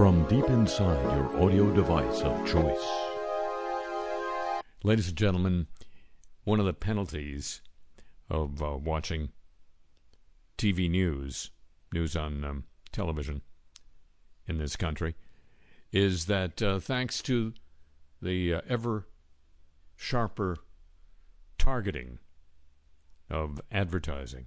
from deep inside your audio device of choice. Ladies and gentlemen, one of the penalties of uh, watching TV news, news on um, television in this country, is that uh, thanks to the uh, ever sharper targeting of advertising,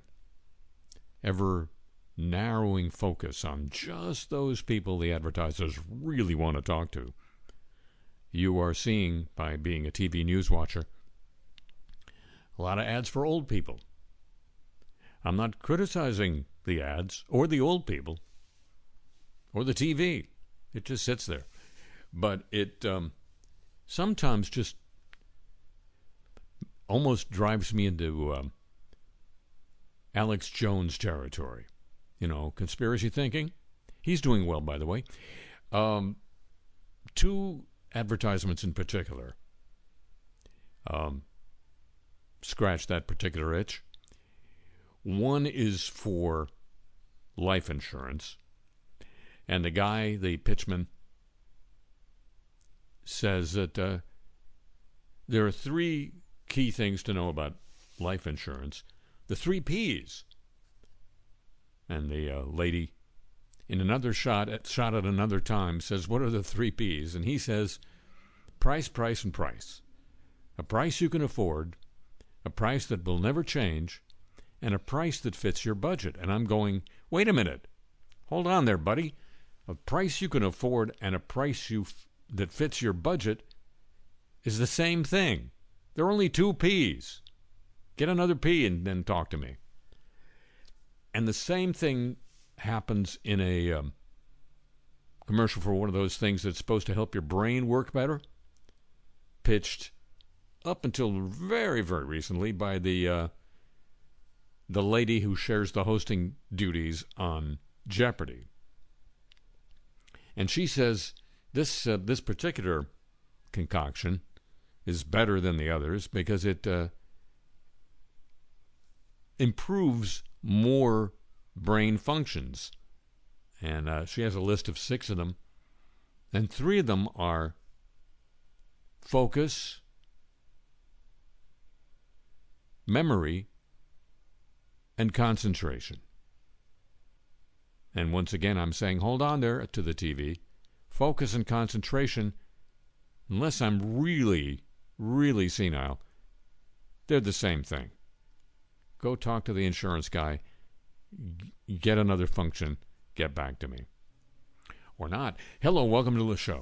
ever narrowing focus on just those people the advertisers really want to talk to. You are seeing, by being a TV news watcher, a lot of ads for old people. I'm not criticizing the ads or the old people or the TV. It just sits there. But it um, sometimes just almost drives me into um, Alex Jones territory. You know, conspiracy thinking. He's doing well, by the way. Um, two advertisements in particular um, scratch that particular itch. One is for life insurance, and the guy, the pitchman, says that uh, there are three key things to know about life insurance. The three P's. And the uh, lady, in another shot, at, shot at another time, says, What are the three P's? And he says, Price, price, and price. A price you can afford, a price that will never change, and a price that fits your budget. And I'm going, Wait a minute. Hold on there, buddy. A price you can afford and a price you f- that fits your budget is the same thing. There are only two P's. Get another P and then talk to me. And the same thing happens in a um, commercial for one of those things that's supposed to help your brain work better, pitched up until very, very recently by the uh, the lady who shares the hosting duties on Jeopardy. And she says this uh, this particular concoction is better than the others because it uh, improves more brain functions. And uh, she has a list of six of them, and three of them are focus, memory, and concentration. And once again, I'm saying, hold on there to the TV. Focus and concentration, unless I'm really, really senile, they're the same thing. Go talk to the insurance guy, get another function, get back to me. Or not. Hello, welcome to the show.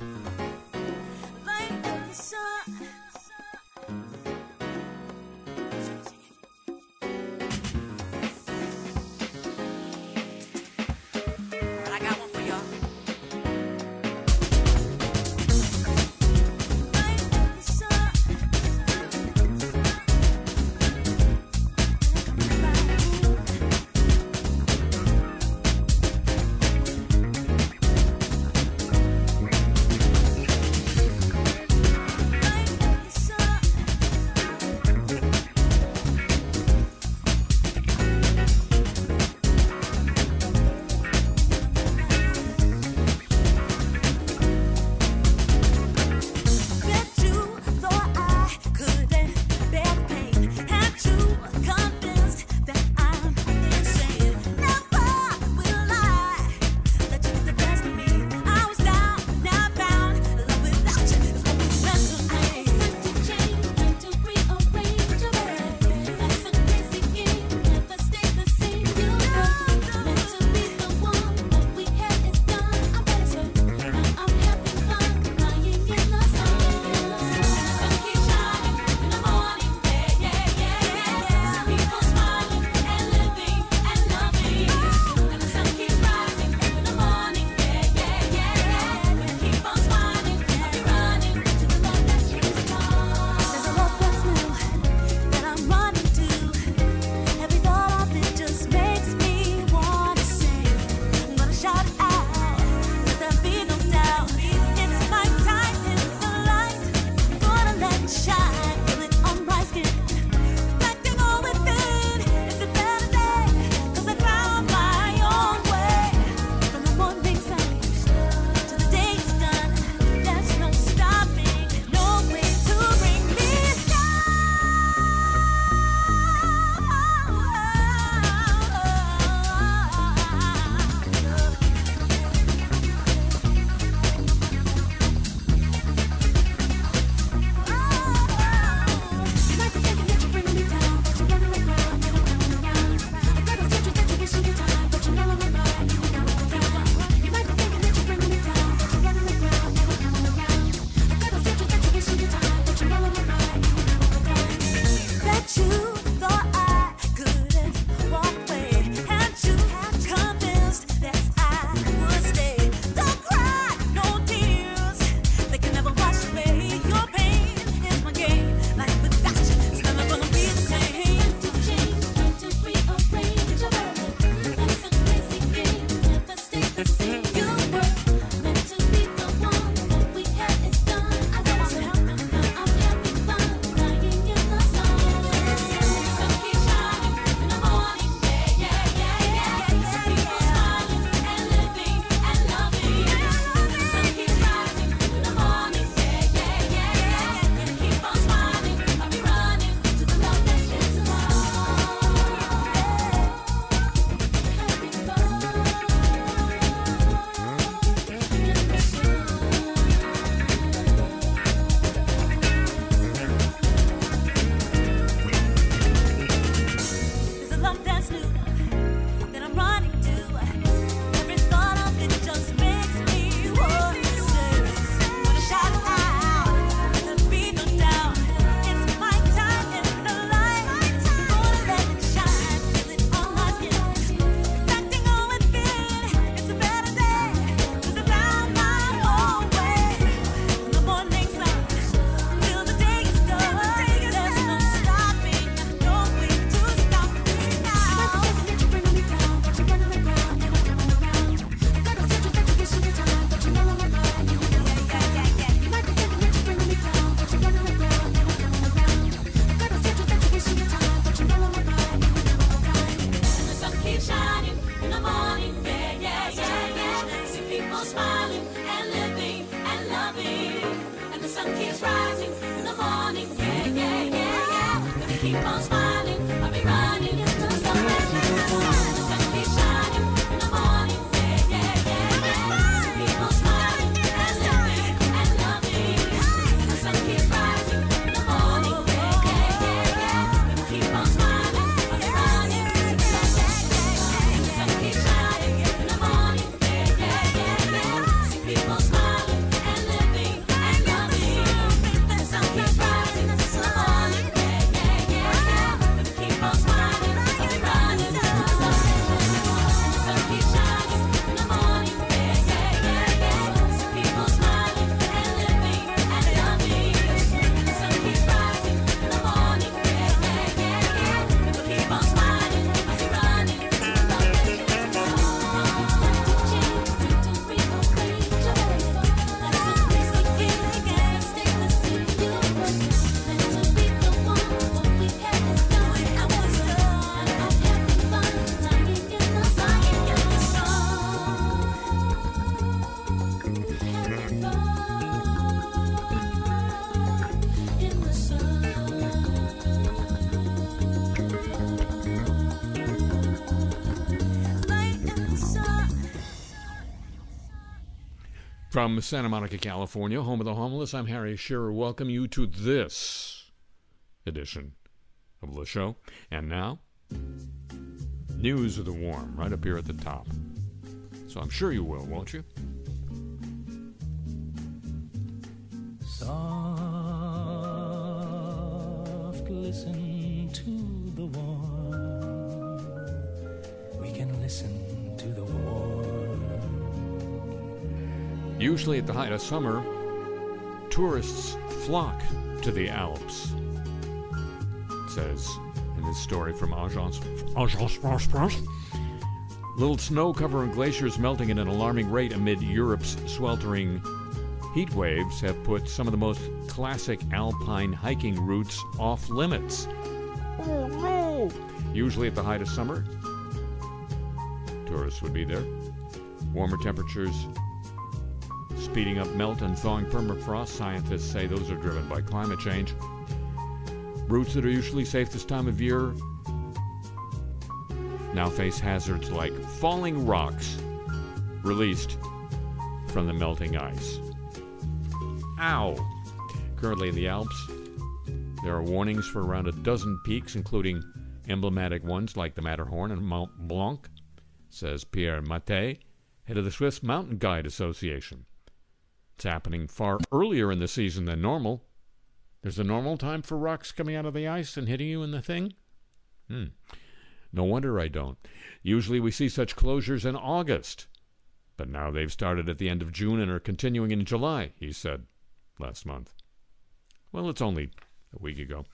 From Santa Monica, California, home of the homeless, I'm Harry Shearer. Welcome you to this edition of the show. And now, news of the warm, right up here at the top. So I'm sure you will, won't you? Soft, listen to the warm. We can listen to the warm. Usually at the height of summer, tourists flock to the Alps. Says in this story from Agence, Agence France. Little snow covering glaciers melting at an alarming rate amid Europe's sweltering heat waves have put some of the most classic alpine hiking routes off limits. Oh no! Usually at the height of summer, tourists would be there. Warmer temperatures speeding up melt and thawing permafrost. Scientists say those are driven by climate change. Routes that are usually safe this time of year now face hazards like falling rocks released from the melting ice. Ow! Currently in the Alps, there are warnings for around a dozen peaks, including emblematic ones like the Matterhorn and Mont Blanc, says Pierre Mathey, head of the Swiss Mountain Guide Association. It's happening far earlier in the season than normal. There's a normal time for rocks coming out of the ice and hitting you in the thing? Hmm. No wonder I don't. Usually we see such closures in August. But now they've started at the end of June and are continuing in July, he said last month. Well, it's only a week ago.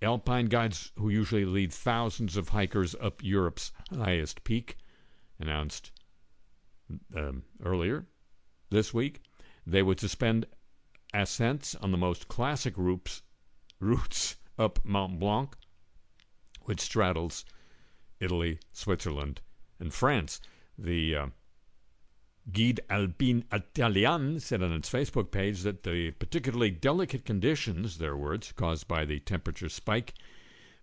Alpine guides, who usually lead thousands of hikers up Europe's highest peak, announced um, earlier this week they would suspend ascents on the most classic routes, routes up Mont Blanc, which straddles Italy, Switzerland, and France. The uh, Guide Alpine Italiane said on its Facebook page that the particularly delicate conditions, their words, caused by the temperature spike,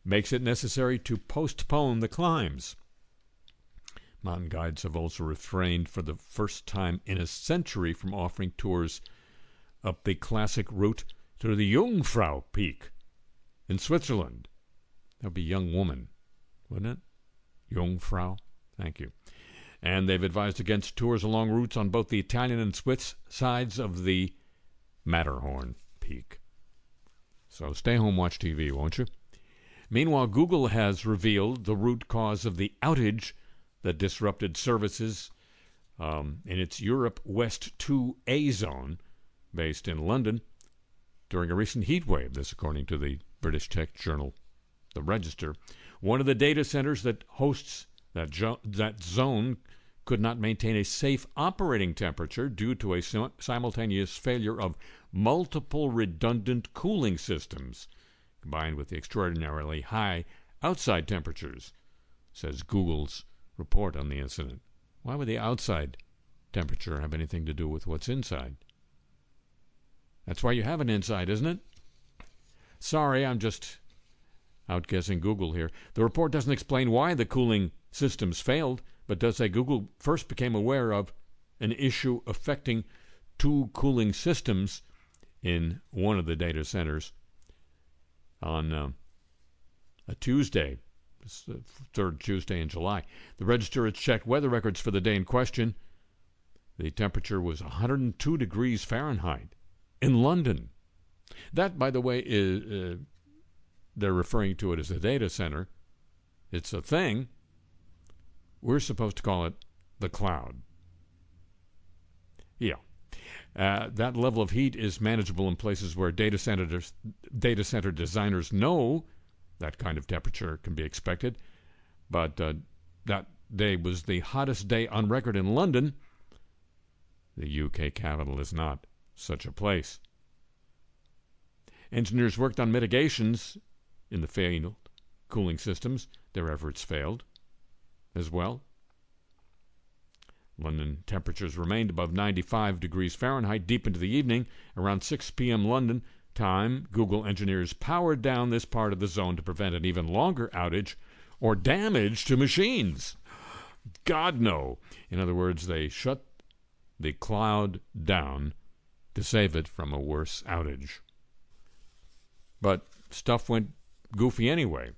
makes it necessary to postpone the climbs. Mountain guides have also refrained for the first time in a century from offering tours up the classic route to the Jungfrau Peak in Switzerland. That would be young woman, wouldn't it? Jungfrau. Thank you. And they've advised against tours along routes on both the Italian and Swiss sides of the Matterhorn Peak. So stay home, watch TV, won't you? Meanwhile, Google has revealed the root cause of the outage that disrupted services um, in its Europe West 2A zone, based in London, during a recent heat wave. This, according to the British tech journal, The Register. One of the data centers that hosts that, jo- that zone could not maintain a safe operating temperature due to a sim- simultaneous failure of multiple redundant cooling systems, combined with the extraordinarily high outside temperatures, says Google's report on the incident. Why would the outside temperature have anything to do with what's inside? That's why you have an inside, isn't it? Sorry, I'm just outguessing Google here. The report doesn't explain why the cooling systems failed, but does say Google first became aware of an issue affecting two cooling systems in one of the data centers on uh, a Tuesday, third Tuesday in July. The register had checked weather records for the day in question. The temperature was 102 degrees Fahrenheit in London. That, by the way, is uh, they're referring to it as a data center. It's a thing. We're supposed to call it the cloud. Yeah. Uh, that level of heat is manageable in places where data data center designers know that kind of temperature can be expected. But uh, that day was the hottest day on record in London. The UK capital is not such a place. Engineers worked on mitigations in the failed cooling systems. Their efforts failed as well. London temperatures remained above 95 degrees Fahrenheit deep into the evening. Around 6 p.m. London time, Google engineers powered down this part of the zone to prevent an even longer outage or damage to machines. God, no. In other words, they shut the cloud down to save it from a worse outage. But stuff went goofy anyway.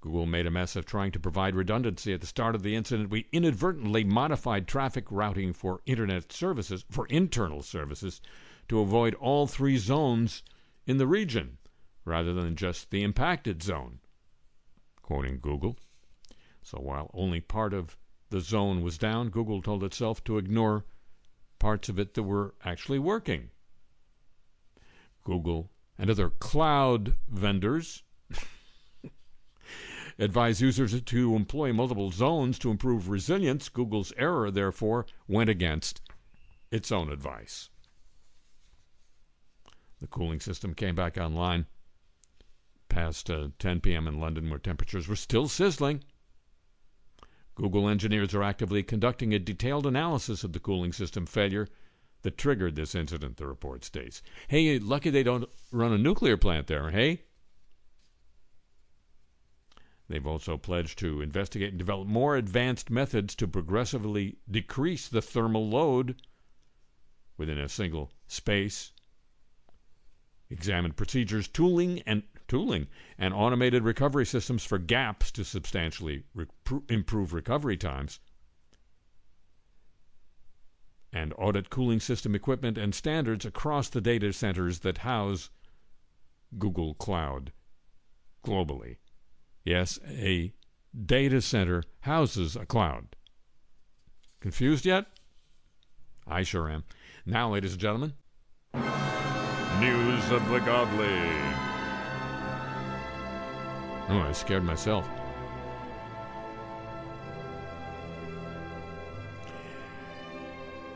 Google made a mess of trying to provide redundancy. At the start of the incident, we inadvertently modified traffic routing for internet services, for internal services, to avoid all three zones in the region rather than just the impacted zone. Quoting Google. So while only part of the zone was down, Google told itself to ignore parts of it that were actually working. Google and other cloud vendors advise users to employ multiple zones to improve resilience. Google's error, therefore, went against its own advice. The cooling system came back online past uh, 10 p.m. in London, where temperatures were still sizzling. Google engineers are actively conducting a detailed analysis of the cooling system failure that triggered this incident, the report states. Hey, lucky they don't run a nuclear plant there, hey? They've also pledged to investigate and develop more advanced methods to progressively decrease the thermal load within a single space. Examine procedures, tooling, and tooling and automated recovery systems for gaps to substantially re- improve recovery times. And audit cooling system equipment and standards across the data centers that house Google Cloud globally. Yes, a data center houses a cloud. Confused yet? I sure am. Now, ladies and gentlemen, news of the godly. Oh, I scared myself.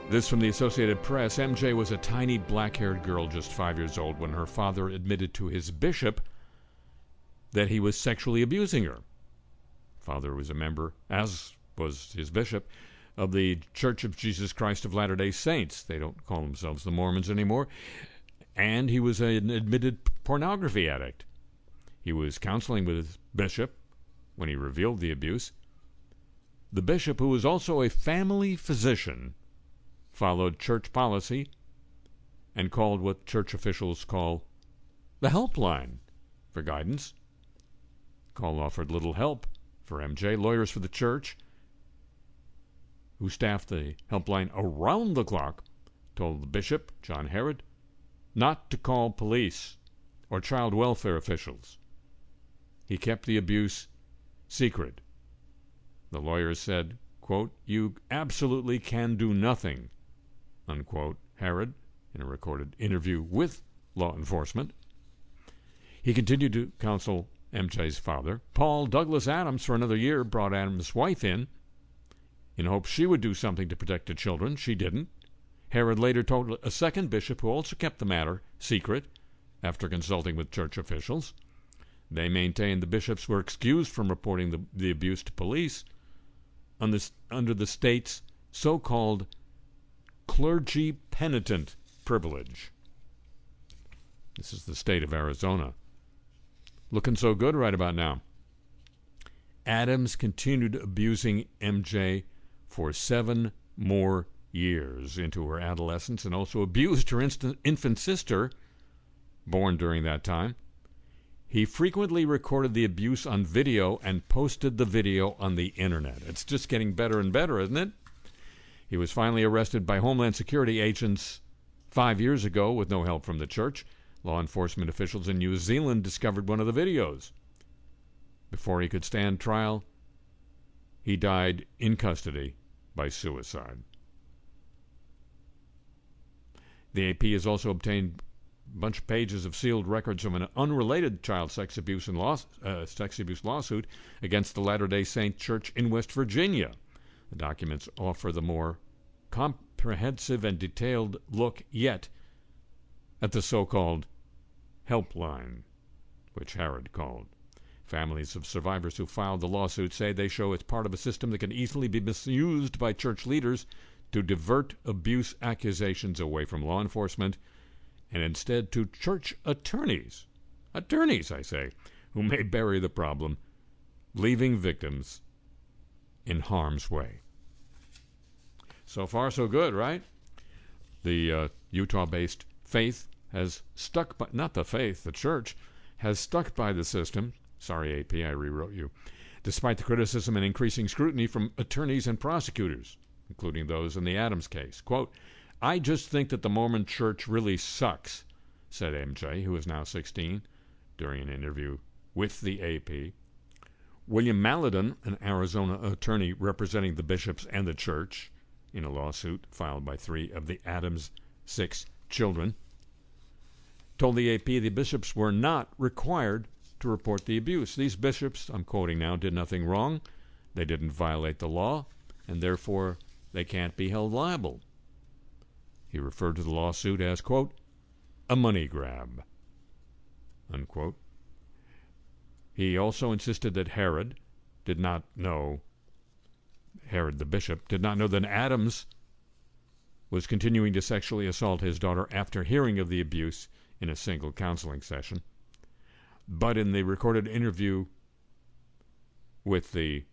This from the Associated Press. MJ was a tiny black haired girl just five years old when her father admitted to his bishop that he was sexually abusing her. Father was a member, as was his bishop, of the Church of Jesus Christ of Latter day Saints. They don't call themselves the Mormons anymore. And he was an admitted pornography addict. He was counseling with his bishop when he revealed the abuse. The bishop, who was also a family physician, followed church policy and called what church officials call the helpline for guidance. Call offered little help for MJ. Lawyers for the church, who staffed the helpline around the clock, told the bishop, John Herrod, not to call police or child welfare officials. He kept the abuse secret. The lawyers said, You absolutely can do nothing, Herrod, in a recorded interview with law enforcement. He continued to counsel MJ's father. Paul Douglas Adams, for another year, brought Adams' wife in in hopes she would do something to protect the children. She didn't. Herrod later told a second bishop, who also kept the matter secret after consulting with church officials. They maintained the bishops were excused from reporting the, the abuse to police under the state's so called clergy penitent privilege. This is the state of Arizona. Looking so good right about now. Adams continued abusing MJ for seven more years into her adolescence and also abused her infant sister, born during that time. He frequently recorded the abuse on video and posted the video on the internet. It's just getting better and better, isn't it? He was finally arrested by Homeland Security agents five years ago with no help from the church. Law enforcement officials in New Zealand discovered one of the videos. Before he could stand trial, he died in custody by suicide. The AP has also obtained a bunch of pages of sealed records from an unrelated child sex abuse and uh, sex abuse lawsuit against the Latter Day Saint Church in West Virginia. The documents offer the more comprehensive and detailed look yet at the so-called helpline, which Herrod called. Families of survivors who filed the lawsuit say they show it's part of a system that can easily be misused by church leaders to divert abuse accusations away from law enforcement and instead to church attorneys. Attorneys, I say, who may bury the problem, leaving victims in harm's way. So far, so good, right? The uh, Utah based faith has stuck by, not the faith, the church, has stuck by the system. Sorry, AP, I rewrote you. Despite the criticism and increasing scrutiny from attorneys and prosecutors, including those in the Adams case. Quote, I just think that the Mormon church really sucks, said MJ, who is now 16, during an interview with the AP. William Maledon, an Arizona attorney representing the bishops and the church in a lawsuit filed by three of the Adams' six children, told the AP the bishops were not required to report the abuse. These bishops, I'm quoting now, did nothing wrong. They didn't violate the law, and therefore they can't be held liable. He referred to the lawsuit as, quote, a money grab, unquote. He also insisted that Herrod did not know, Herrod the bishop, did not know that Adams was continuing to sexually assault his daughter after hearing of the abuse in a single counseling session. But in the recorded interview with the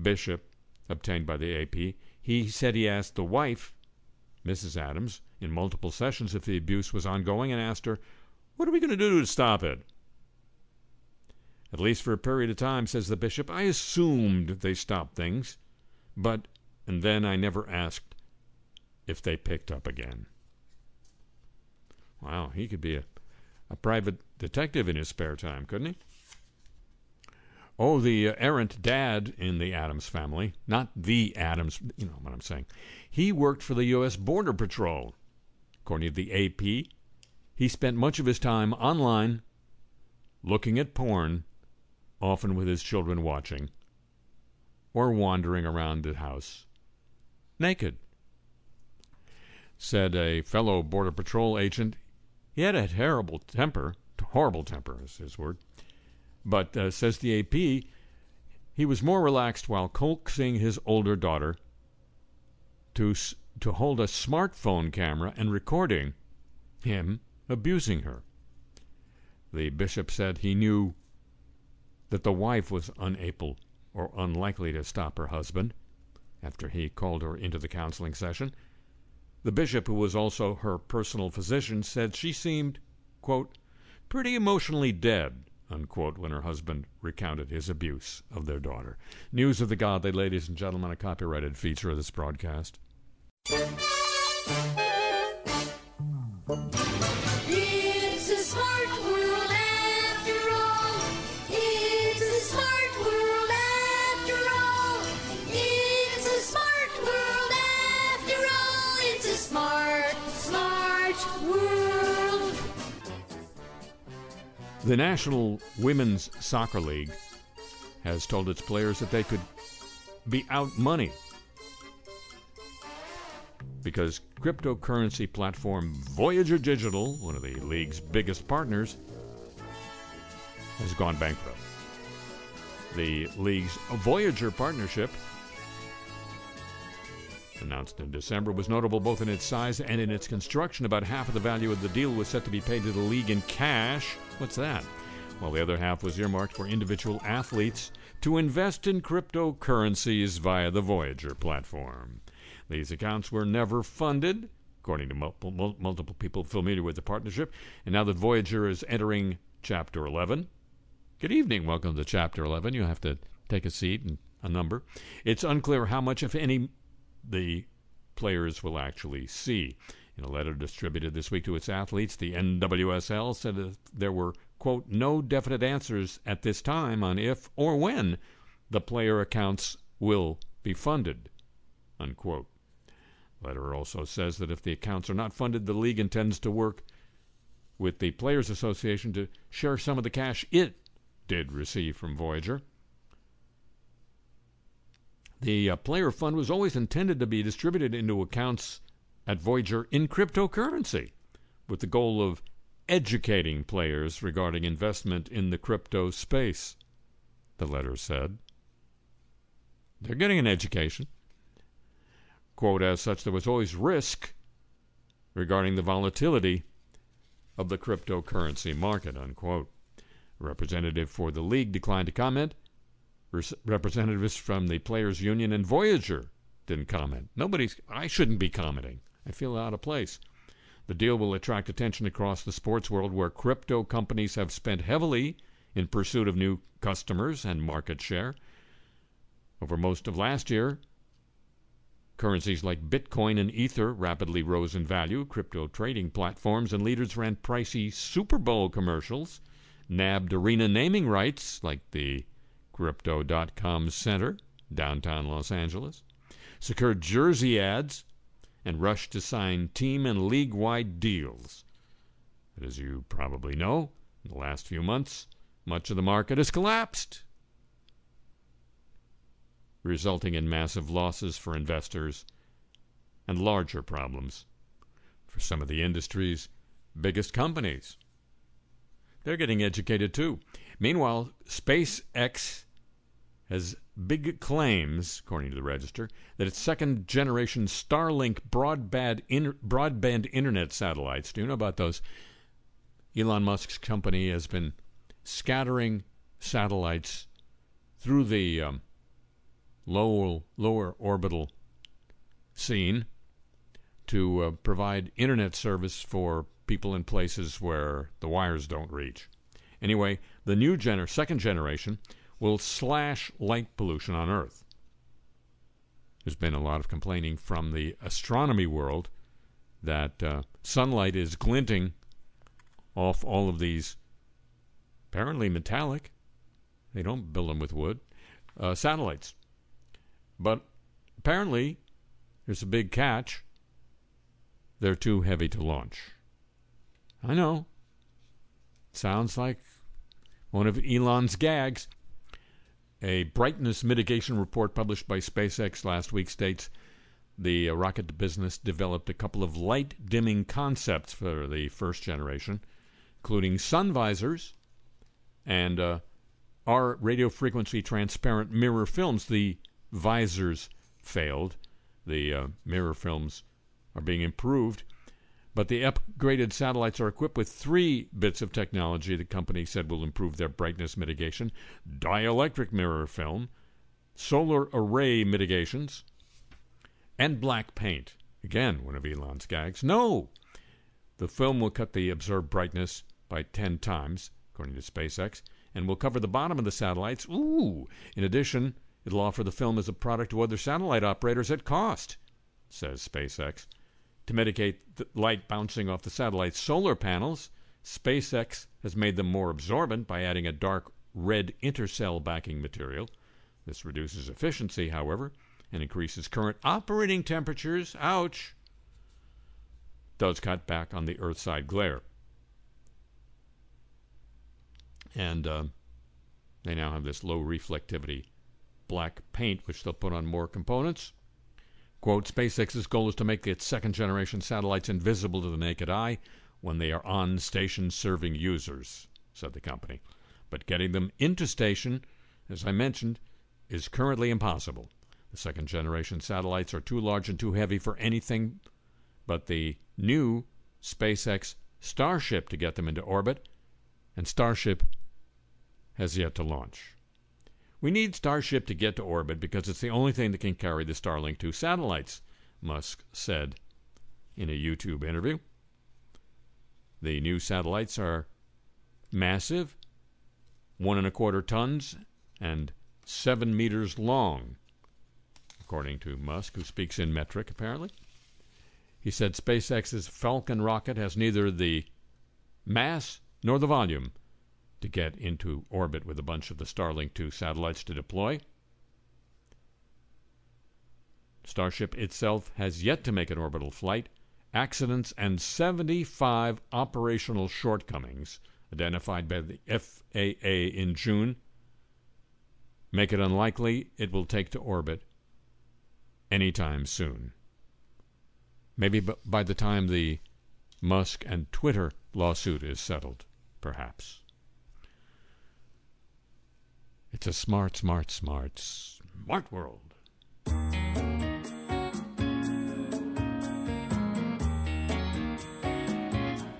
bishop obtained by the AP, he said he asked the wife, Mrs. Adams, in multiple sessions if the abuse was ongoing and asked her, What are we going to do to stop it? At least for a period of time, says the bishop, I assumed they stopped things, but, and then I never asked if they picked up again. Wow, he could be a, a private detective in his spare time, couldn't he? Oh, the uh, errant dad in the Adams family, not the Adams, you know what I'm saying. He worked for the U.S. Border Patrol. According to the AP, he spent much of his time online looking at porn, often with his children watching, or wandering around the house naked. Said a fellow Border Patrol agent, he had a terrible temper, horrible temper is his word. But, uh, says the AP, he was more relaxed while coaxing his older daughter to, to hold a smartphone camera and recording him abusing her. The bishop said he knew that the wife was unable or unlikely to stop her husband after he called her into the counseling session. The bishop, who was also her personal physician, said she seemed, quote, pretty emotionally dead unquote, when her husband recounted his abuse of their daughter. News of the Godly, ladies and gentlemen, a copyrighted feature of this broadcast. The National Women's Soccer League has told its players that they could be out money because cryptocurrency platform Voyager Digital, one of the league's biggest partners, has gone bankrupt. The league's Voyager partnership announced in December, was notable both in its size and in its construction. About half of the value of the deal was set to be paid to the league in cash. What's that? While the other half was earmarked for individual athletes to invest in cryptocurrencies via the Voyager platform. These accounts were never funded, according to multiple, multiple people familiar with the partnership. And now that Voyager is entering Chapter 11, good evening. Welcome to Chapter 11. You have to take a seat and a number. It's unclear how much, if any, the players will actually see. In a letter distributed this week to its athletes, the NWSL said that there were, quote, no definite answers at this time on if or when the player accounts will be funded, unquote. Letter also says that if the accounts are not funded, the league intends to work with the Players Association to share some of the cash it did receive from Voyager. The uh, player fund was always intended to be distributed into accounts at Voyager in cryptocurrency, with the goal of educating players regarding investment in the crypto space, the letter said. They're getting an education. Quote, as such, there was always risk regarding the volatility of the cryptocurrency market, unquote. A representative for the league declined to comment. Res- representatives from the Players Union and Voyager didn't comment. Nobody's, I shouldn't be commenting. I feel out of place. The deal will attract attention across the sports world where crypto companies have spent heavily in pursuit of new customers and market share. Over most of last year, currencies like Bitcoin and Ether rapidly rose in value. Crypto trading platforms and leaders ran pricey Super Bowl commercials, nabbed arena naming rights like the Crypto.com Center, downtown Los Angeles, secured jersey ads, and rushed to sign team and league wide deals. But as you probably know, in the last few months, much of the market has collapsed, resulting in massive losses for investors and larger problems for some of the industry's biggest companies. They're getting educated too. Meanwhile, SpaceX has big claims, according to the Register, that its second generation Starlink broadband, in, broadband internet satellites, do you know about those? Elon Musk's company has been scattering satellites through the um, lower, lower orbital scene to uh, provide internet service for people in places where the wires don't reach. Anyway, the new gener- second generation will slash light pollution on Earth. There's been a lot of complaining from the astronomy world that uh, sunlight is glinting off all of these apparently metallic, they don't build them with wood, uh, satellites. But apparently, there's a big catch. They're too heavy to launch. I know. Sounds like one of Elon's gags. A brightness mitigation report published by SpaceX last week states the uh, rocket business developed a couple of light dimming concepts for the first generation, including sun visors and uh, our radio frequency transparent mirror films. The visors failed. The uh, mirror films are being improved. But the upgraded satellites are equipped with three bits of technology the company said will improve their brightness mitigation dielectric mirror film, solar array mitigations, and black paint. Again, one of Elon's gags. No! The film will cut the observed brightness by 10 times, according to SpaceX, and will cover the bottom of the satellites. Ooh! In addition, it'll offer the film as a product to other satellite operators at cost, says SpaceX. To mitigate the light bouncing off the satellite's solar panels, SpaceX has made them more absorbent by adding a dark red intercell backing material. This reduces efficiency, however, and increases current operating temperatures. Ouch! Does cut back on the Earthside glare. And uh, they now have this low reflectivity black paint, which they'll put on more components. Quote, SpaceX's goal is to make its second generation satellites invisible to the naked eye when they are on station serving users, said the company. But getting them into station, as I mentioned, is currently impossible. The second generation satellites are too large and too heavy for anything but the new SpaceX Starship to get them into orbit, and Starship has yet to launch. We need Starship to get to orbit because it's the only thing that can carry the Starlink 2 satellites, Musk said in a YouTube interview. The new satellites are massive, one and a quarter tons, and seven meters long, according to Musk, who speaks in metric apparently. He said SpaceX's Falcon rocket has neither the mass nor the volume to get into orbit with a bunch of the Starlink 2 satellites to deploy. Starship itself has yet to make an orbital flight. Accidents and 75 operational shortcomings identified by the FAA in June make it unlikely it will take to orbit anytime soon. Maybe by the time the Musk and Twitter lawsuit is settled, perhaps. It's a smart, smart, smart, smart world.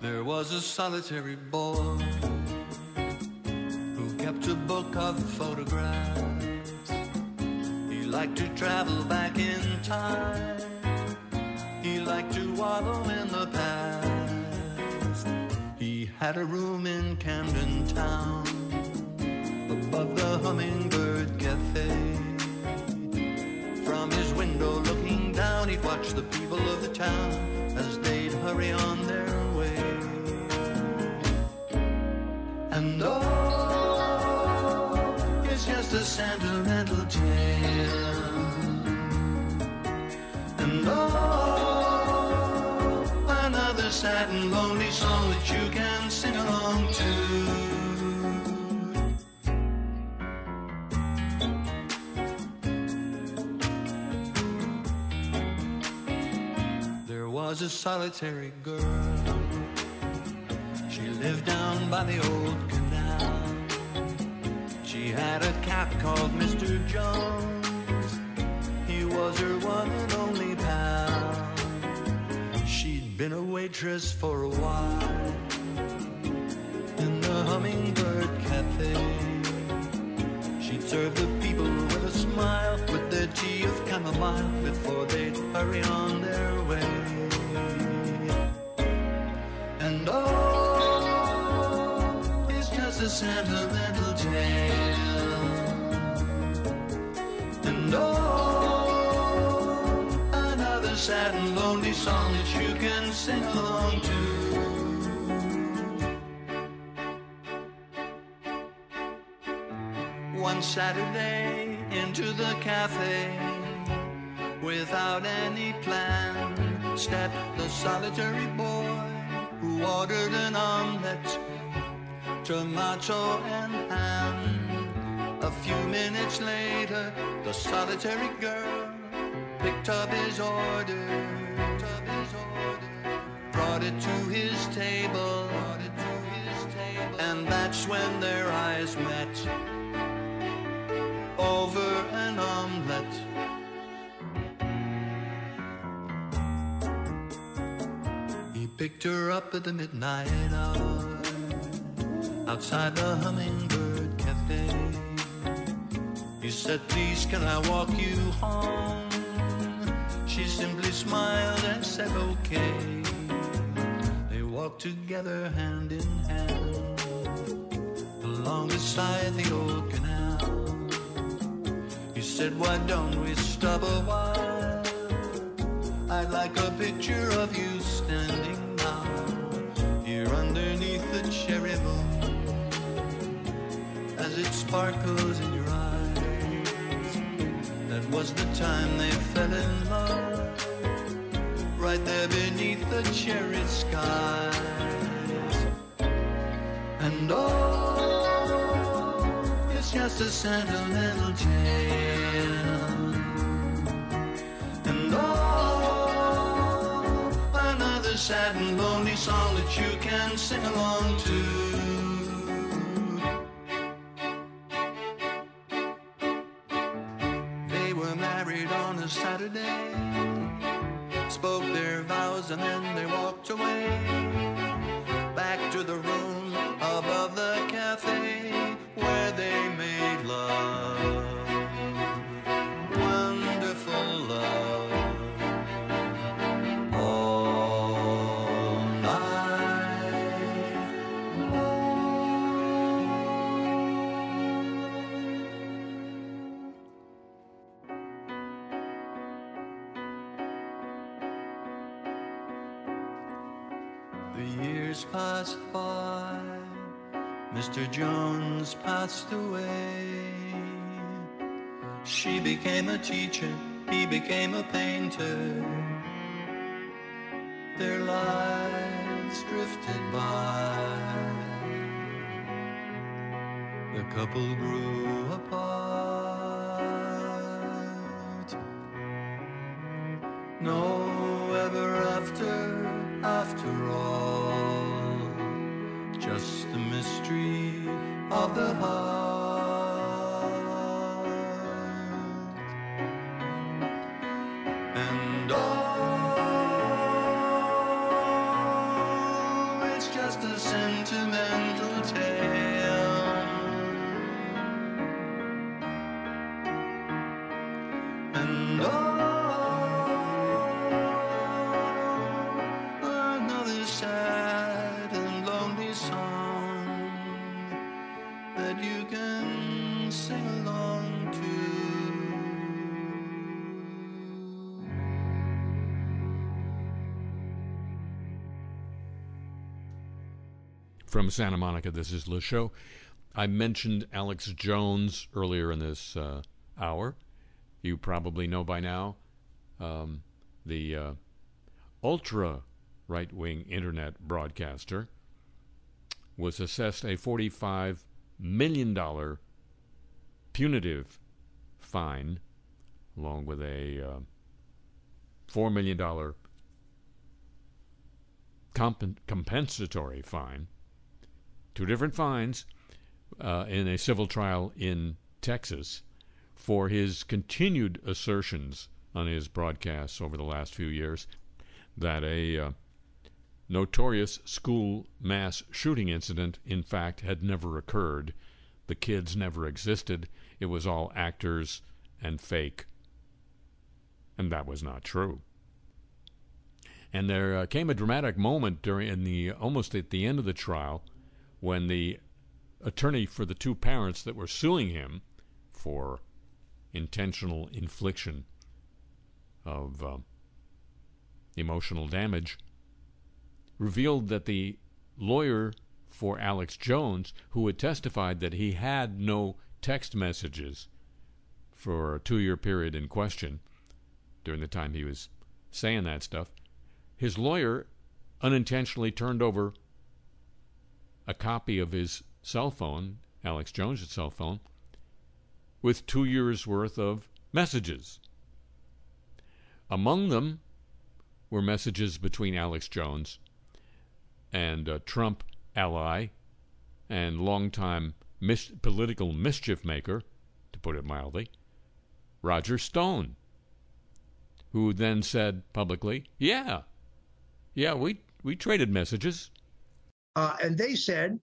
There was a solitary boy who kept a book of photographs. He liked to travel back in time. He liked to wallow in the past. He had a room in Camden Town Hummingbird Cafe. From his window looking down, he'd watch the people of the town as they'd hurry on their way. And oh, it's just a sentimental tale. And oh, another sad and lonely song that you can sing along to. Solitary girl. She lived down by the old canal. She had a cat called Mr. Jones. He was her one and only pal. She'd been a waitress for a while in the Hummingbird Cafe. She'd serve the people with a smile, with their tea of chamomile before they'd hurry on their way. And oh, it's just a sentimental tale. And oh, another sad and lonely song that you can sing along to. One Saturday into the cafe without any plan stepped the solitary boy who ordered an omelette, tomato and ham. A few minutes later, the solitary girl picked up his order, up his order, brought it to his table, brought it to his table, and that's when their eyes met over an omelette. Picked her up at the midnight hour outside the Hummingbird Cafe. He said, Please, can I walk you home? She simply smiled and said, Okay. They walked together hand in hand along the side of the old canal. He said, Why don't we stop a while? I'd like a picture of you standing here underneath the cherry moon as it sparkles in your eyes. That was the time they fell in love right there beneath the cherry skies. And oh, it's just a sentimental tale. a sad and lonely song that you can sing along to. They were married on a Saturday. She became a teacher, he became a painter. Their lives drifted by. The couple grew apart. No ever after, after all. Just the mystery of the heart. Santa Monica, this is Le Show. I mentioned Alex Jones earlier in this uh, hour. You probably know by now um, the uh, ultra right wing internet broadcaster was assessed a $45 million punitive fine, along with a uh, $4 million compen- compensatory fine two different fines uh, in a civil trial in Texas for his continued assertions on his broadcasts over the last few years that a uh, notorious school mass shooting incident, in fact, had never occurred. The kids never existed. It was all actors and fake. And that was not true. And there uh, came a dramatic moment during in the almost at the end of the trial when the attorney for the two parents that were suing him for intentional infliction of uh, emotional damage revealed that the lawyer for Alex Jones, who had testified that he had no text messages for a two year period in question during the time he was saying that stuff, his lawyer unintentionally turned over a copy of his cell phone, Alex Jones' cell phone, with two years' worth of messages. Among them were messages between Alex Jones and a Trump ally and longtime mis- political mischief maker, to put it mildly, Roger Stone, who then said publicly, "Yeah, yeah, we we traded messages." Uh, and they said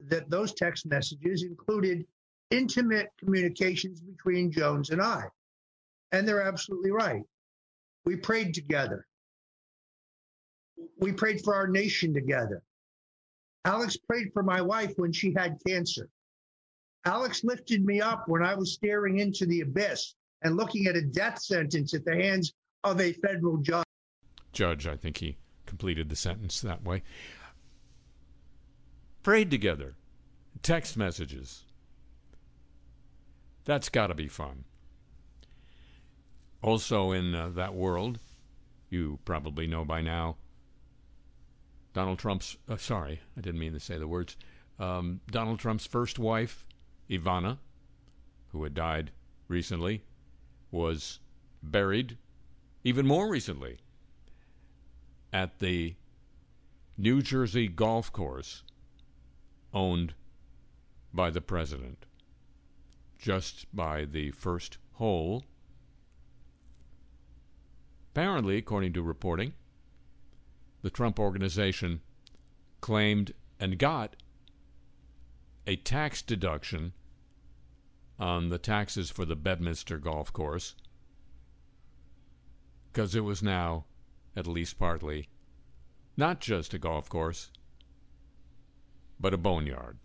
that those text messages included intimate communications between Jones and I. And they're absolutely right. We prayed together. We prayed for our nation together. Alex prayed for my wife when she had cancer. Alex lifted me up when I was staring into the abyss and looking at a death sentence at the hands of a federal judge. Judge, I think he completed the sentence that way. Prayed together, text messages. That's got to be fun. Also, in uh, that world, you probably know by now, Donald Trump's, uh, sorry, I didn't mean to say the words, um, Donald Trump's first wife, Ivana, who had died recently, was buried even more recently at the New Jersey golf course owned by the president. Just by the first hole Apparently, according to reporting, the Trump organization claimed and got a tax deduction on the taxes for the Bedminster golf course because it was now, at least partly, not just a golf course, but a boneyard.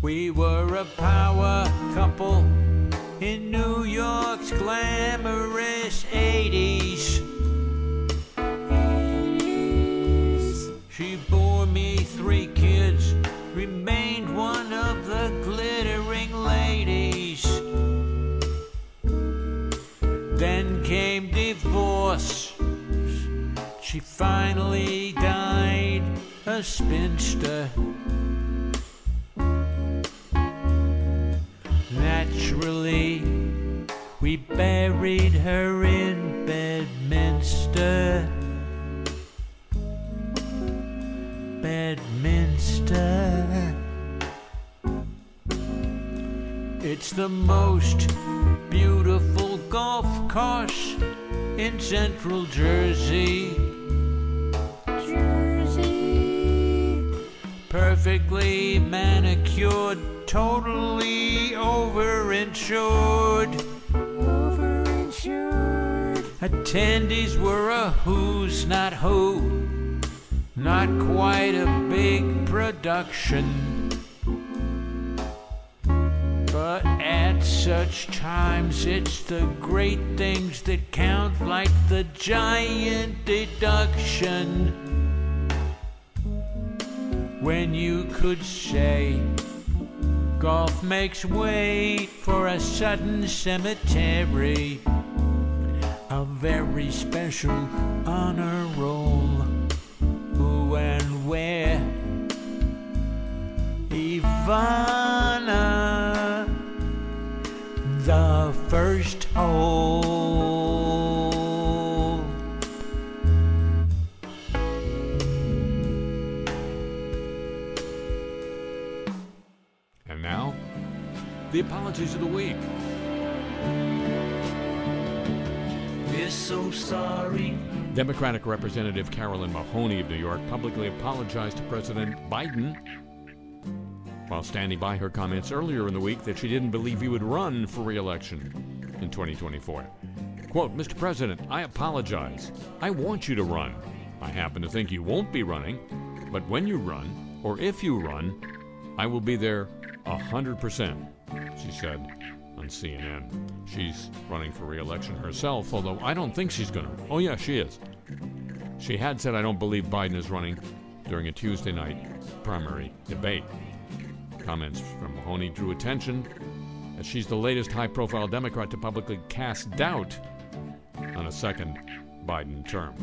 We were a power couple in New York's glamorous 80s. She bore me three kids, remained one of the glittering ladies. Divorce. She finally died a spinster. Naturally, we buried her in Bedminster. Bedminster. It's the most beautiful golf course in central Jersey. Jersey. Perfectly manicured, totally overinsured. Overinsured. Attendees were a who's not who. Not quite a big production. Such times, it's the great things that count, like the giant deduction. When you could say, golf makes way for a sudden cemetery, a very special honor roll. Who and where? Ivana, first hole. And now, the apologies of the week. We're so sorry. Democratic Representative Carolyn Maloney of New York publicly apologized to President Biden while standing by her comments earlier in the week that she didn't believe he would run for re-election in 2024. Quote, Mr. President, I apologize. I want you to run. I happen to think you won't be running, but when you run, or if you run, I will be there 100%, she said on CNN. She's running for re-election herself, although I don't think she's going to. Oh, yeah, she is. She had said, I don't believe Biden is running during a Tuesday night primary debate. Comments from Maloney drew attention as she's the latest high profile Democrat to publicly cast doubt on a second Biden term.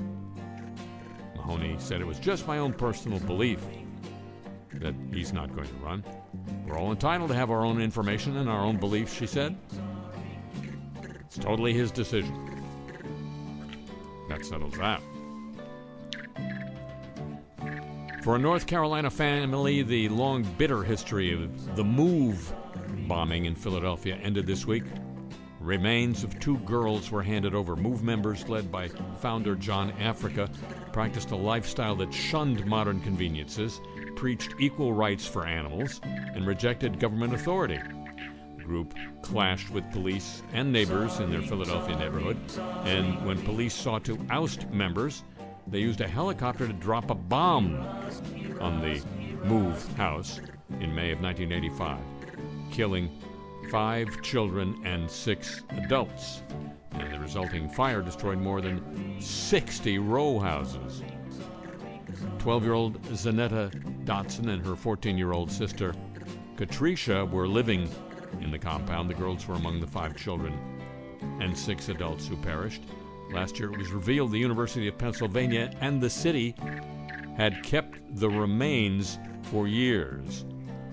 Maloney said it was just my own personal belief that he's not going to run. We're all entitled to have our own information and our own beliefs, she said. It's totally his decision. That settles that. For a North Carolina family, the long, bitter history of the move bombing in Philadelphia ended this week. Remains of two girls were handed over. Move members, led by founder John Africa, practiced a lifestyle that shunned modern conveniences, preached equal rights for animals, and rejected government authority. The group clashed with police and neighbors in their Philadelphia neighborhood, and when police sought to oust members, they used a helicopter to drop a bomb on the Move house in May of 1985, killing five children and six adults. And the resulting fire destroyed more than 60 row houses. 12 year old Zanetta Dotson and her 14 year old sister Katricia were living in the compound. The girls were among the five children and six adults who perished. Last year it was revealed the University of Pennsylvania and the city had kept the remains for years.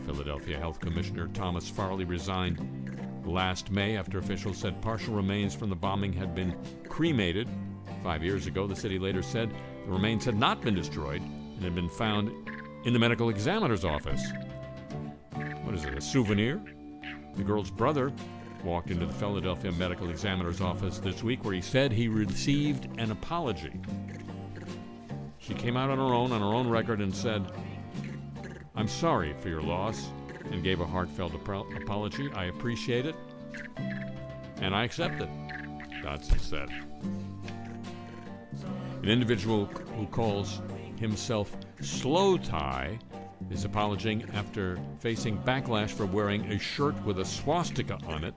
Philadelphia Health Commissioner Thomas Farley resigned last May after officials said partial remains from the bombing had been cremated. Five years ago, the city later said the remains had not been destroyed and had been found in the medical examiner's office. what is it, a souvenir? The girl's brother walked into the Philadelphia Medical Examiner's office this week where he said he received an apology. She came out on her own, on her own record, and said, I'm sorry for your loss, and gave a heartfelt apro- apology. I appreciate it, and I accept it, Dotson said. An individual who calls himself slowthai is apologizing after facing backlash for wearing a shirt with a swastika on it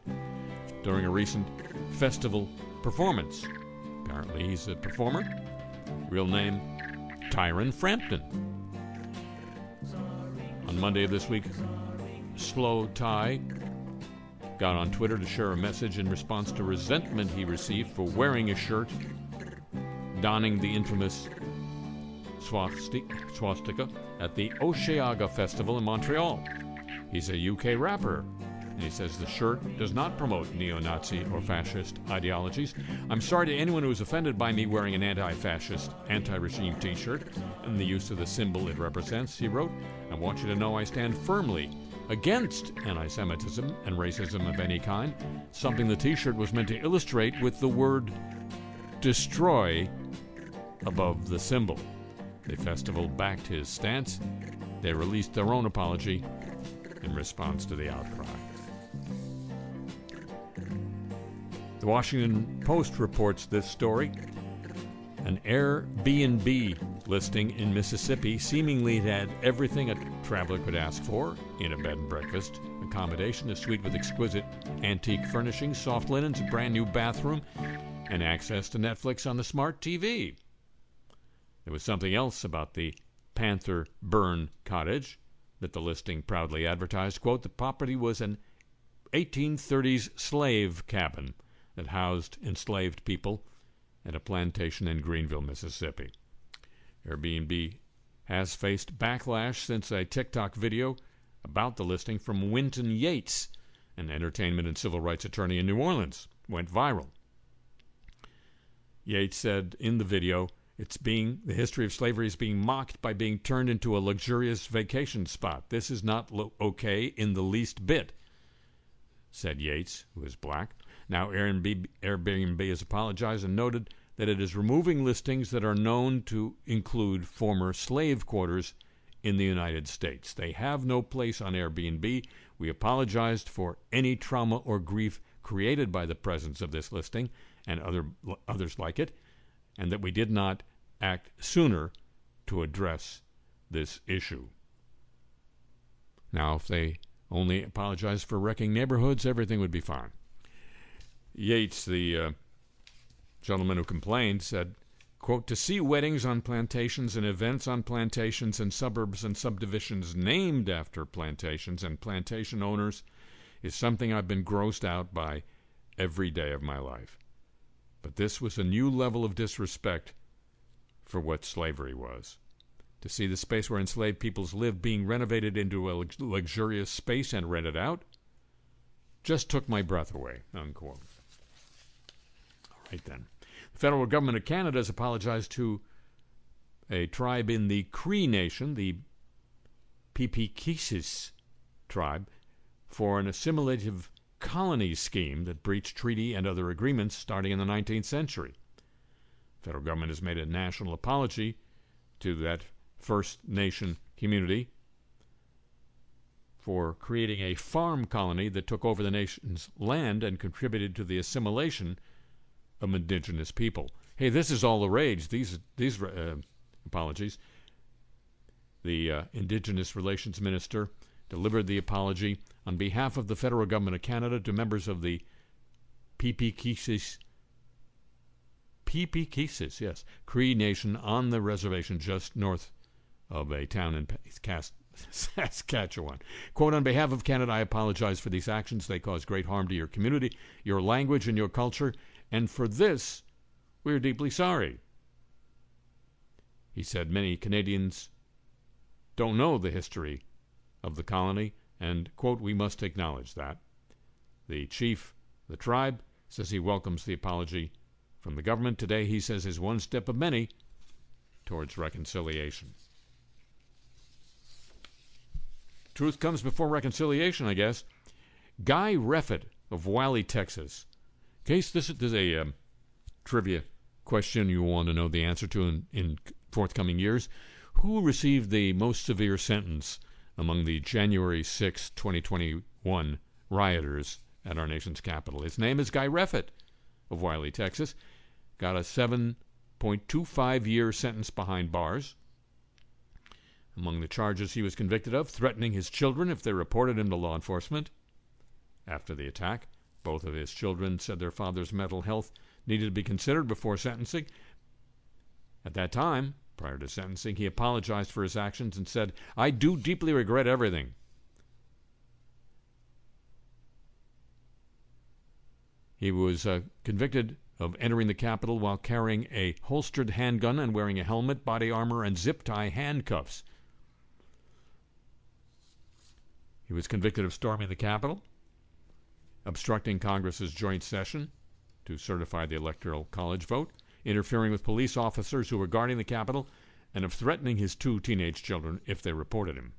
during a recent festival performance. Apparently, he's a performer. Real name Tyron Frampton. On Monday of this week, slowthai got on Twitter to share a message in response to resentment he received for wearing a shirt donning the infamous swastika at the Osheaga Festival in Montreal. He's a UK rapper, and he says the shirt does not promote neo Nazi or fascist ideologies. I'm sorry to anyone who is offended by me wearing an anti fascist, anti regime t shirt and the use of the symbol it represents, he wrote. I want you to know I stand firmly against anti Semitism and racism of any kind, something the t shirt was meant to illustrate with the word destroy above the symbol. The festival backed his stance. They released their own apology in response to the outcry. The Washington Post reports this story. An Airbnb listing in Mississippi seemingly had everything a traveler could ask for in a bed and breakfast accommodation, a suite with exquisite antique furnishings, soft linens, a brand new bathroom, and access to Netflix on the smart TV. There was something else about the Panther Burn cottage that the listing proudly advertised. Quote, the property was an 1830s slave cabin that housed enslaved people at a plantation in Greenville, Mississippi. Airbnb has faced backlash since a TikTok video about the listing from Wynton Yates, an entertainment and civil rights attorney in New Orleans, went viral. Yates said in the video, it's being the history of slavery is being mocked by being turned into a luxurious vacation spot. This is not lo- okay in the least bit, said Yates, who is black. Now Airbnb, Airbnb has apologized and noted that it is removing listings that are known to include former slave quarters in the United States. They have no place on Airbnb. We apologized for any trauma or grief created by the presence of this listing and other others like it, and that we did not act sooner to address this issue. Now, if they only apologized for wrecking neighborhoods, everything would be fine. Yates, the uh, gentleman who complained, said, quote, To see weddings on plantations and events on plantations and suburbs and subdivisions named after plantations and plantation owners is something I've been grossed out by every day of my life. But this was a new level of disrespect for what slavery was. To see the space where enslaved peoples lived being renovated into a lux- luxurious space and rented out just took my breath away. Unquote. All right then. The federal government of Canada has apologized to a tribe in the Cree Nation, the Peepeekisis tribe, for an assimilative colony scheme that breached treaty and other agreements starting in the 19th century. Federal government has made a national apology to that First Nation community for creating a farm colony that took over the nation's land and contributed to the assimilation of indigenous people. Hey, this is all the rage. These these uh, apologies. The uh, Indigenous Relations Minister delivered the apology on behalf of the federal government of Canada to members of the Peepeekisis Peepeekisis, yes, Cree Nation on the reservation just north of a town in Saskatchewan. Quote, on behalf of Canada, I apologize for these actions. They cause great harm to your community, your language, and your culture, and for this, we are deeply sorry. He said many Canadians don't know the history of the colony, and, quote, we must acknowledge that. The chief, the tribe, says he welcomes the apology from the government. Today, he says, is one step of many towards reconciliation. Truth comes before reconciliation, I guess. Guy Reffitt of Wylie, Texas. Case this is a um, trivia question you want to know the answer to in, in forthcoming years, who received the most severe sentence among the January 6, 2021 rioters at our nation's capital? His name is Guy Reffitt of Wylie, Texas. Got a 7.25 year sentence behind bars. Among the charges he was convicted of, threatening his children if they reported him to law enforcement. After the attack, both of his children said their father's mental health needed to be considered before sentencing. At that time, prior to sentencing, he apologized for his actions and said, I do deeply regret everything. He was uh, convicted of entering the Capitol while carrying a holstered handgun and wearing a helmet, body armor, and zip tie handcuffs. He was convicted of storming the Capitol, obstructing Congress's joint session to certify the Electoral College vote, interfering with police officers who were guarding the Capitol, and of threatening his two teenage children if they reported him.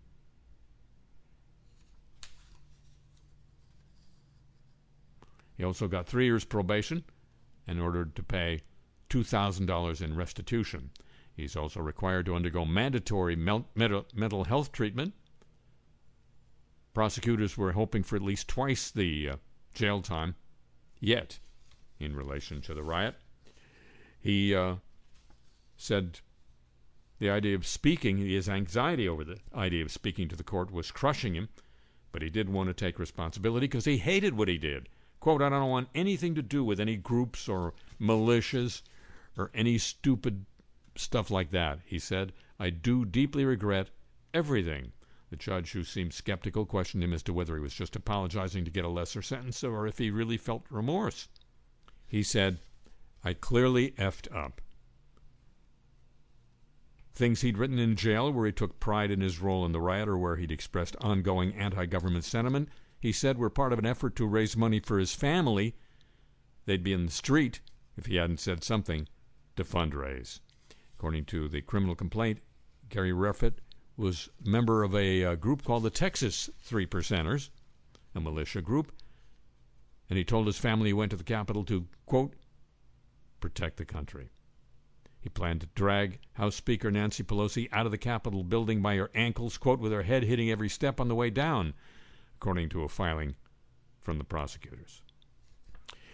He also got three years probation and ordered to pay $2,000 in restitution. He's also required to undergo mandatory mental, health treatment. Prosecutors were hoping for at least twice the uh, jail time yet in relation to the riot. He uh, said the idea of speaking, his anxiety over the idea of speaking to the court was crushing him, but he didn't want to take responsibility because he hated what he did. Quote, I don't want anything to do with any groups or militias or any stupid stuff like that, he said. I do deeply regret everything. The judge, who seemed skeptical, questioned him as to whether he was just apologizing to get a lesser sentence or if he really felt remorse. He said, I clearly effed up. Things he'd written in jail, where he took pride in his role in the riot or where he'd expressed ongoing anti government sentiment, he said were part of an effort to raise money for his family. They'd be in the street if he hadn't said something to fundraise. According to the criminal complaint, Gary Reffitt was member of a uh, group called the Texas Three Percenters, a militia group, and he told his family he went to the Capitol to, quote, protect the country. He planned to drag House Speaker Nancy Pelosi out of the Capitol building by her ankles, quote, with her head hitting every step on the way down, according to a filing from the prosecutors.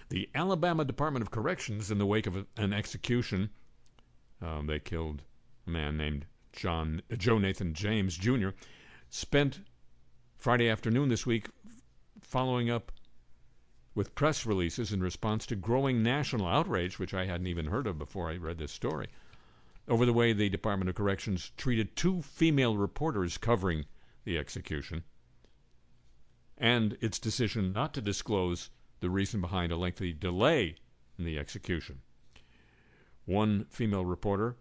The Alabama Department of Corrections, in the wake of an execution, um, they killed a man named John Joe Nathan James Jr. Spent Friday afternoon this week following up with press releases in response to growing national outrage, which I hadn't even heard of before I read this story, over the way the Department of Corrections treated two female reporters covering the execution, and its decision not to disclose the reason behind a lengthy delay in the execution. One female reporter,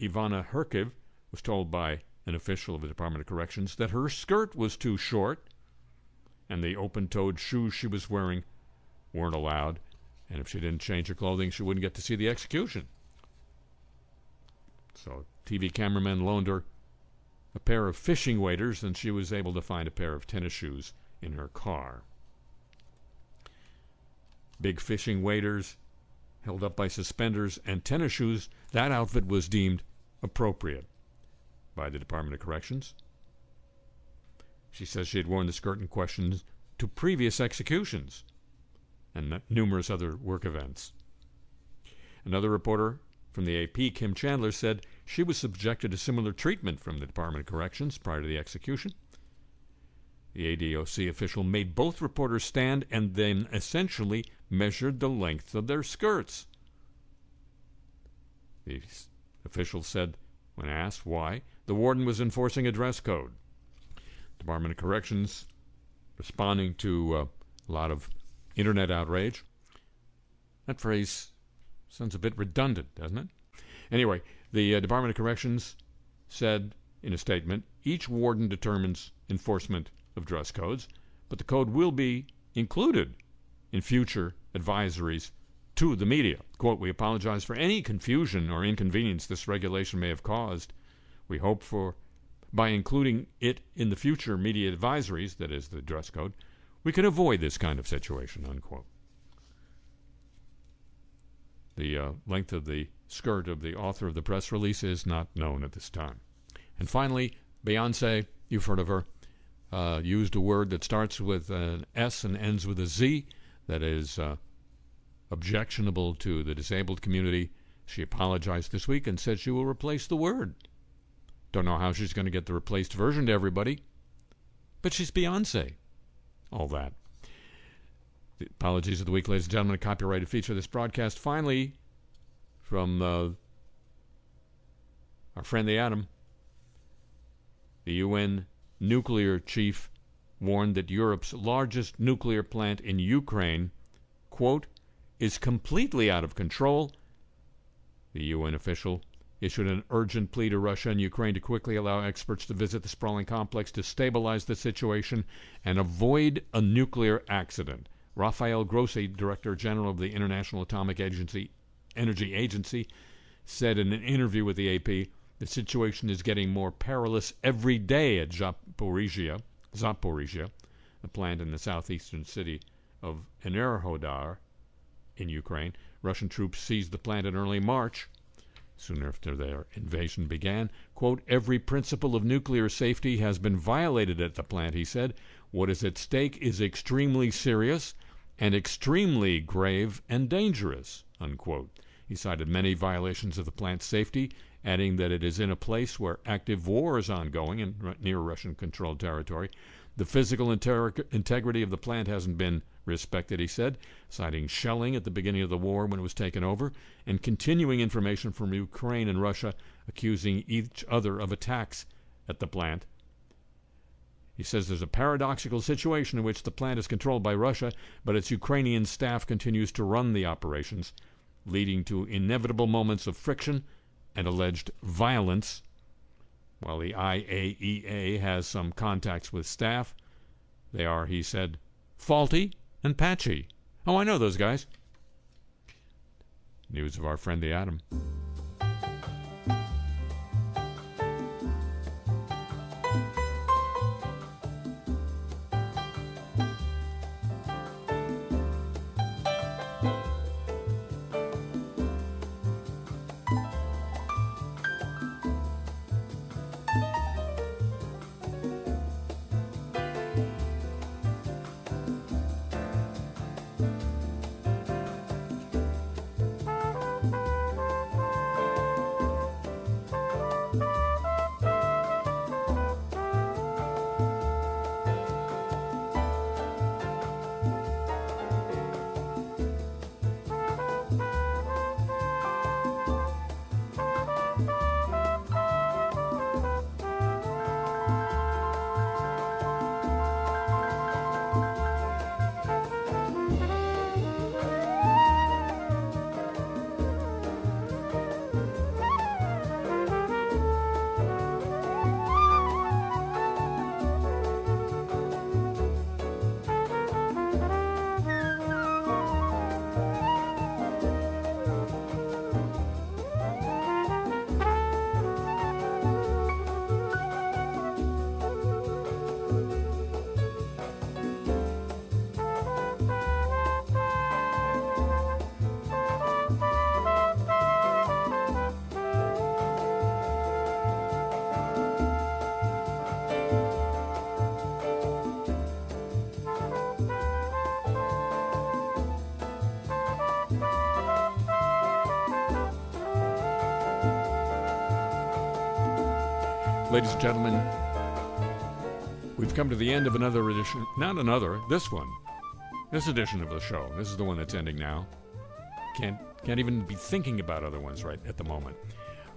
Ivana Hrynkiw, was told by an official of the Department of Corrections that her skirt was too short and the open toed shoes she was wearing weren't allowed, and if she didn't change her clothing, she wouldn't get to see the execution. So, TV cameramen loaned her a pair of fishing waders, and she was able to find a pair of tennis shoes in her car. Big fishing waders held up by suspenders and tennis shoes, that outfit was deemed appropriate by the Department of Corrections. She says she had worn the skirt in question to previous executions and numerous other work events. Another reporter from the AP, Kim Chandler, said she was subjected to similar treatment from the Department of Corrections prior to the execution. The ADOC official made both reporters stand and then essentially measured the length of their skirts. The official said, when asked why, the warden was enforcing a dress code. Department of Corrections responding to uh, a lot of internet outrage. That phrase sounds a bit redundant, doesn't it? Anyway, the uh, Department of Corrections said in a statement each warden determines enforcement of dress codes, but the code will be included in future advisories to the media. Quote, we apologize for any confusion or inconvenience this regulation may have caused. We hope for by including it in the future media advisories, that is the dress code, we can avoid this kind of situation, unquote. The uh, length of the skirt of the author of the press release is not known at this time. And finally, Beyonce, you've heard of her, uh, used a word that starts with an S and ends with a Z that is uh, objectionable to the disabled community. She apologized this week and said she will replace the word. Don't know how she's going to get the replaced version to everybody, but she's Beyonce. All that. The apologies of the week, ladies and gentlemen. A copyrighted feature of this broadcast. Finally, from uh, our friend the Atom, the UN nuclear chief warned that Europe's largest nuclear plant in Ukraine, quote, is completely out of control. The UN official issued an urgent plea to Russia and Ukraine to quickly allow experts to visit the sprawling complex to stabilize the situation and avoid a nuclear accident. Rafael Grossi, Director General of the International Atomic Agency, Energy Agency, said in an interview with the AP, the situation is getting more perilous every day at Zaporizhia, Zaporizhia, the plant in the southeastern city of Enerhodar in Ukraine. Russian troops seized the plant in early March, soon after their invasion began. Every principle of nuclear safety has been violated at the plant, he said. What is at stake is extremely serious and extremely grave and dangerous. He cited many violations of the plant's safety, adding that it is in a place where active war is ongoing in near Russian controlled territory. The physical integrity of the plant hasn't been respected, he said, citing shelling at the beginning of the war when it was taken over, and continuing information from Ukraine and Russia accusing each other of attacks at the plant. He says there's a paradoxical situation in which the plant is controlled by Russia, but its Ukrainian staff continues to run the operations, leading to inevitable moments of friction and alleged violence. While the IAEA has some contacts with staff, they are, he said, faulty and patchy. Oh, I know those guys. News of our friend the Atom. Ladies and gentlemen, we've come to the end of another edition. Not another, this one. This edition of the show. This is the one that's ending now. Can't can't even be thinking about other ones right at the moment.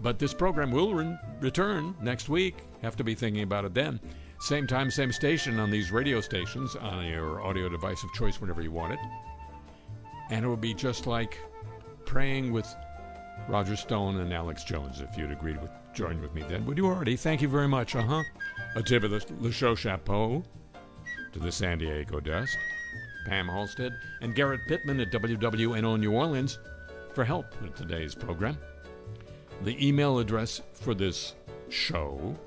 But this program will re- return next week. Have to be thinking about it then. Same time, same station on these radio stations on your audio device of choice whenever you want it. And it will be just like praying with Roger Stone and Alex Jones, if you'd agreed with join with me then. Would you already? Thank you very much. Uh huh. A tip of the, the show chapeau to the San Diego desk. Pam Halstead and Garrett Pittman at WWNO New Orleans for help with today's program. The email address for this show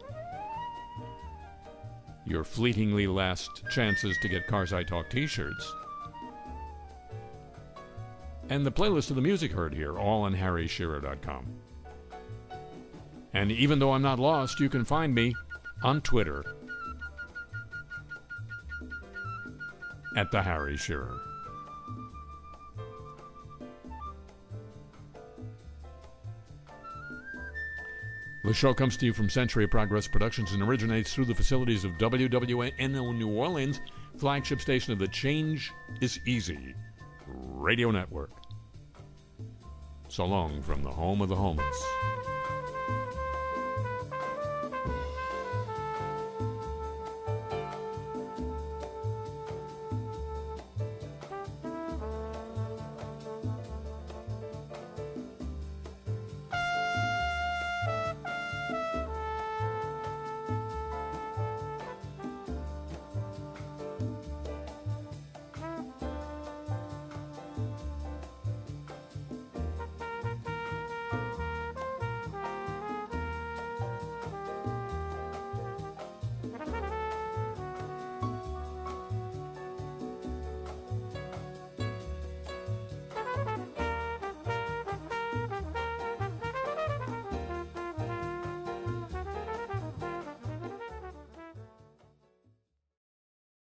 your fleetingly last chances to get Cars I Talk t shirts. And the playlist of the music heard here, all on harryshearer.com. And even though I'm not lost, you can find me on Twitter at the Harry Shearer. The show comes to you from Century Progress Productions and originates through the facilities of WWNO New Orleans, flagship station of the Change is Easy Radio Network. So long from the home of the homeless.